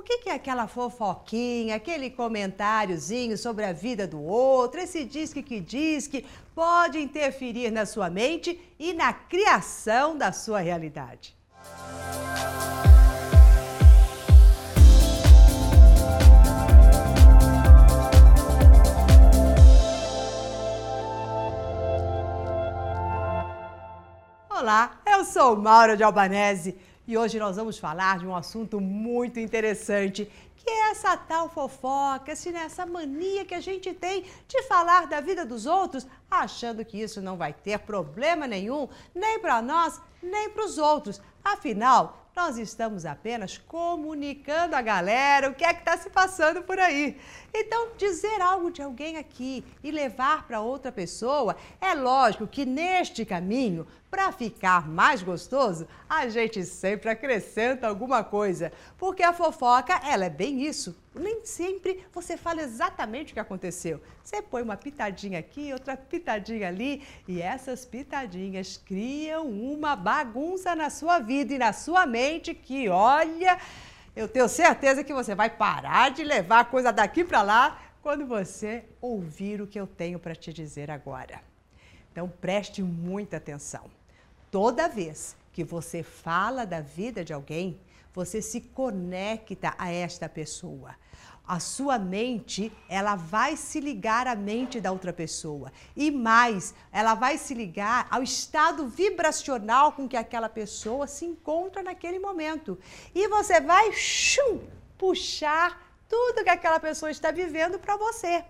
O que, que é aquela fofoquinha, aquele comentáriozinho sobre a vida do outro, esse diz que que diz que pode interferir na sua mente e na criação da sua realidade? Olá, eu sou Maura de Albanese e hoje nós vamos falar de um assunto muito interessante, que é essa tal fofoca, assim, né, essa mania que a gente tem de falar da vida dos outros, achando que isso não vai ter problema nenhum, nem para nós, nem para os outros. Afinal, nós estamos apenas comunicando a galera o que é que está se passando por aí. Então, dizer algo de alguém aqui e levar para outra pessoa, é lógico que neste caminho, para ficar mais gostoso, a gente sempre acrescenta alguma coisa, porque a fofoca, ela é bem isso. Nem sempre você fala exatamente o que aconteceu. Você põe uma pitadinha aqui, outra pitadinha ali, e essas pitadinhas criam uma bagunça na sua vida e na sua mente que, olha, eu tenho certeza que você vai parar de levar a coisa daqui para lá quando você ouvir o que eu tenho para te dizer agora. Então preste muita atenção. Toda vez que você fala da vida de alguém, você se conecta a esta pessoa a sua mente, ela vai se ligar à mente da outra pessoa. E mais, ela vai se ligar ao estado vibracional com que aquela pessoa se encontra naquele momento. E você vai shum, puxar tudo que aquela pessoa está vivendo para você.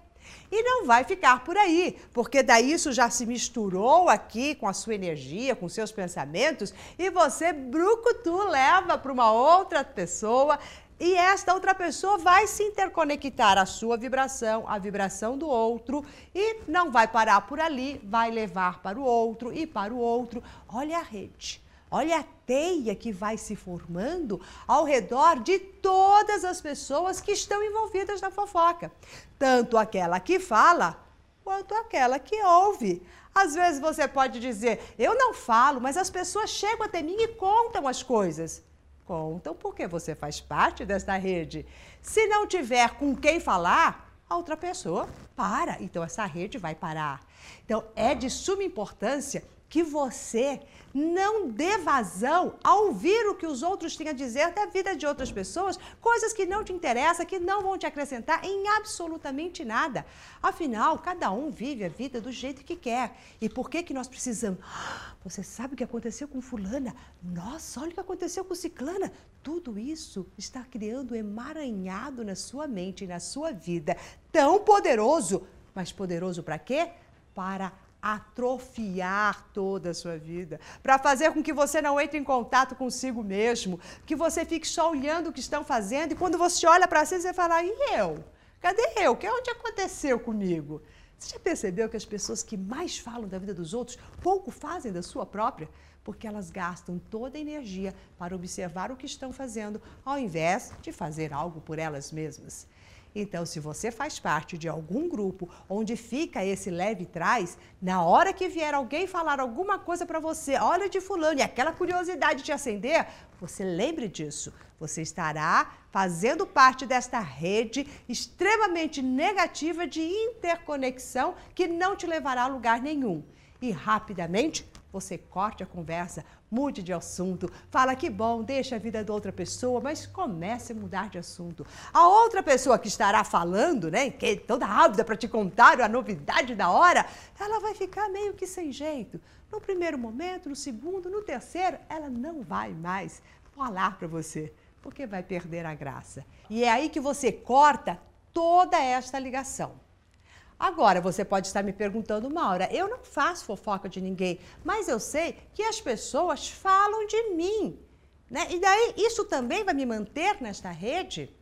E não vai ficar por aí, porque daí isso já se misturou aqui com a sua energia, com seus pensamentos, e você, brucutu, leva para uma outra pessoa e esta outra pessoa vai se interconectar a sua vibração, a vibração do outro e não vai parar por ali, vai levar para o outro e para o outro. Olha a rede. Olha a teia que vai se formando ao redor de todas as pessoas que estão envolvidas na fofoca. Tanto aquela que fala, quanto aquela que ouve. Às vezes você pode dizer, eu não falo, mas as pessoas chegam até mim e contam as coisas contam porque você faz parte desta rede. Se não tiver com quem falar, a outra pessoa para. Então essa rede vai parar. Então é de suma importância que você não dê vazão a ouvir o que os outros têm a dizer da vida de outras pessoas, coisas que não te interessam, que não vão te acrescentar em absolutamente nada. Afinal, cada um vive a vida do jeito que quer. E por que que nós precisamos? Ah, você sabe o que aconteceu com fulana? Nossa, olha o que aconteceu com ciclana. Tudo isso está criando emaranhado na sua mente e na sua vida, tão poderoso, mas poderoso para quê? Para atrofiar toda a sua vida, para fazer com que você não entre em contato consigo mesmo, que você fique só olhando o que estão fazendo e quando você olha para si, você fala: e eu? Cadê eu? Que onde aconteceu comigo? Você já percebeu que as pessoas que mais falam da vida dos outros pouco fazem da sua própria? Porque elas gastam toda a energia para observar o que estão fazendo, ao invés de fazer algo por elas mesmas. Então, se você faz parte de algum grupo onde fica esse leve trás, na hora que vier alguém falar alguma coisa para você, olha de fulano, e aquela curiosidade te acender, você lembre disso. Você estará fazendo parte desta rede extremamente negativa de interconexão que não te levará a lugar nenhum. E rapidamente você corte a conversa, mude de assunto, fala que bom, deixa a vida da outra pessoa, mas comece a mudar de assunto. A outra pessoa que estará falando, né, que é toda ávida para te contar a novidade da hora, ela vai ficar meio que sem jeito. No primeiro momento, no segundo, no terceiro, ela não vai mais falar para você, porque vai perder a graça. E é aí que você corta toda esta ligação. Agora, você pode estar me perguntando, Maura, eu não faço fofoca de ninguém, mas eu sei que as pessoas falam de mim. Né? E daí, isso também vai me manter nesta rede?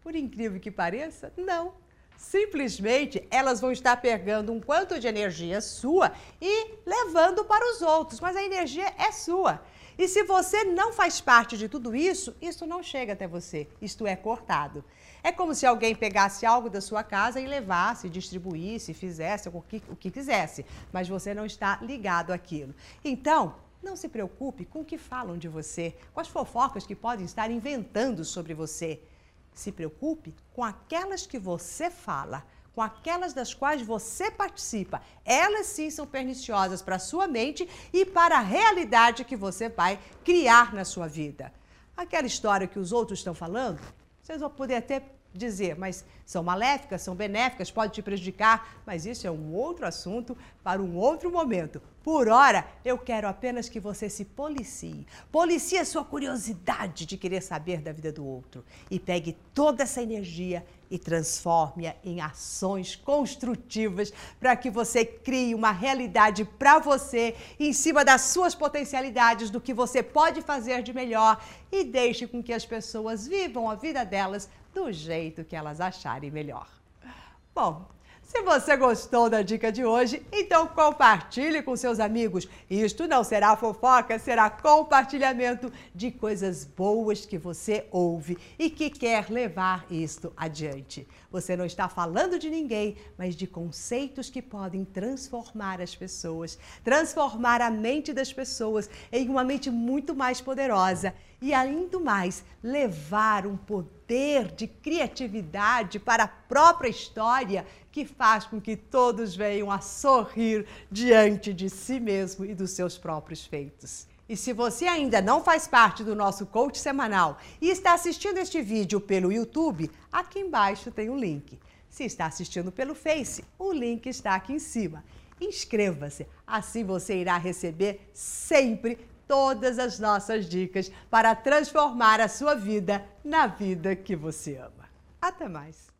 Por incrível que pareça, não. Simplesmente elas vão estar pegando um quanto de energia sua e levando para os outros, mas a energia é sua. E se você não faz parte de tudo isso, isso não chega até você, isto é cortado. É como se alguém pegasse algo da sua casa e levasse, distribuísse, fizesse o que, o que quisesse, mas você não está ligado àquilo. Então, não se preocupe com o que falam de você, com as fofocas que podem estar inventando sobre você. Se preocupe com aquelas que você fala, com aquelas das quais você participa. Elas sim são perniciosas para a sua mente e para a realidade que você vai criar na sua vida. Aquela história que os outros estão falando, vocês vão poder até dizer, mas são maléficas, são benéficas, pode te prejudicar, mas isso é um outro assunto para um outro momento. Por hora, eu quero apenas que você se policie. Policie a sua curiosidade de querer saber da vida do outro e pegue toda essa energia e transforme-a em ações construtivas para que você crie uma realidade para você em cima das suas potencialidades, do que você pode fazer de melhor e deixe com que as pessoas vivam a vida delas do jeito que elas acharem melhor. Bom, se você gostou da dica de hoje, então compartilhe com seus amigos. Isto não será fofoca, será compartilhamento de coisas boas que você ouve e que quer levar isto adiante. Você não está falando de ninguém, mas de conceitos que podem transformar as pessoas, transformar a mente das pessoas em uma mente muito mais poderosa e, ainda mais, levar um poder de criatividade para a própria história que faz com que todos venham a sorrir diante de si mesmo e dos seus próprios feitos. E se você ainda não faz parte do nosso coach semanal e está assistindo este vídeo pelo YouTube, aqui embaixo tem o um link. Se está assistindo pelo Face, o link está aqui em cima. Inscreva-se, assim você irá receber sempre todas as nossas dicas para transformar a sua vida na vida que você ama. Até mais!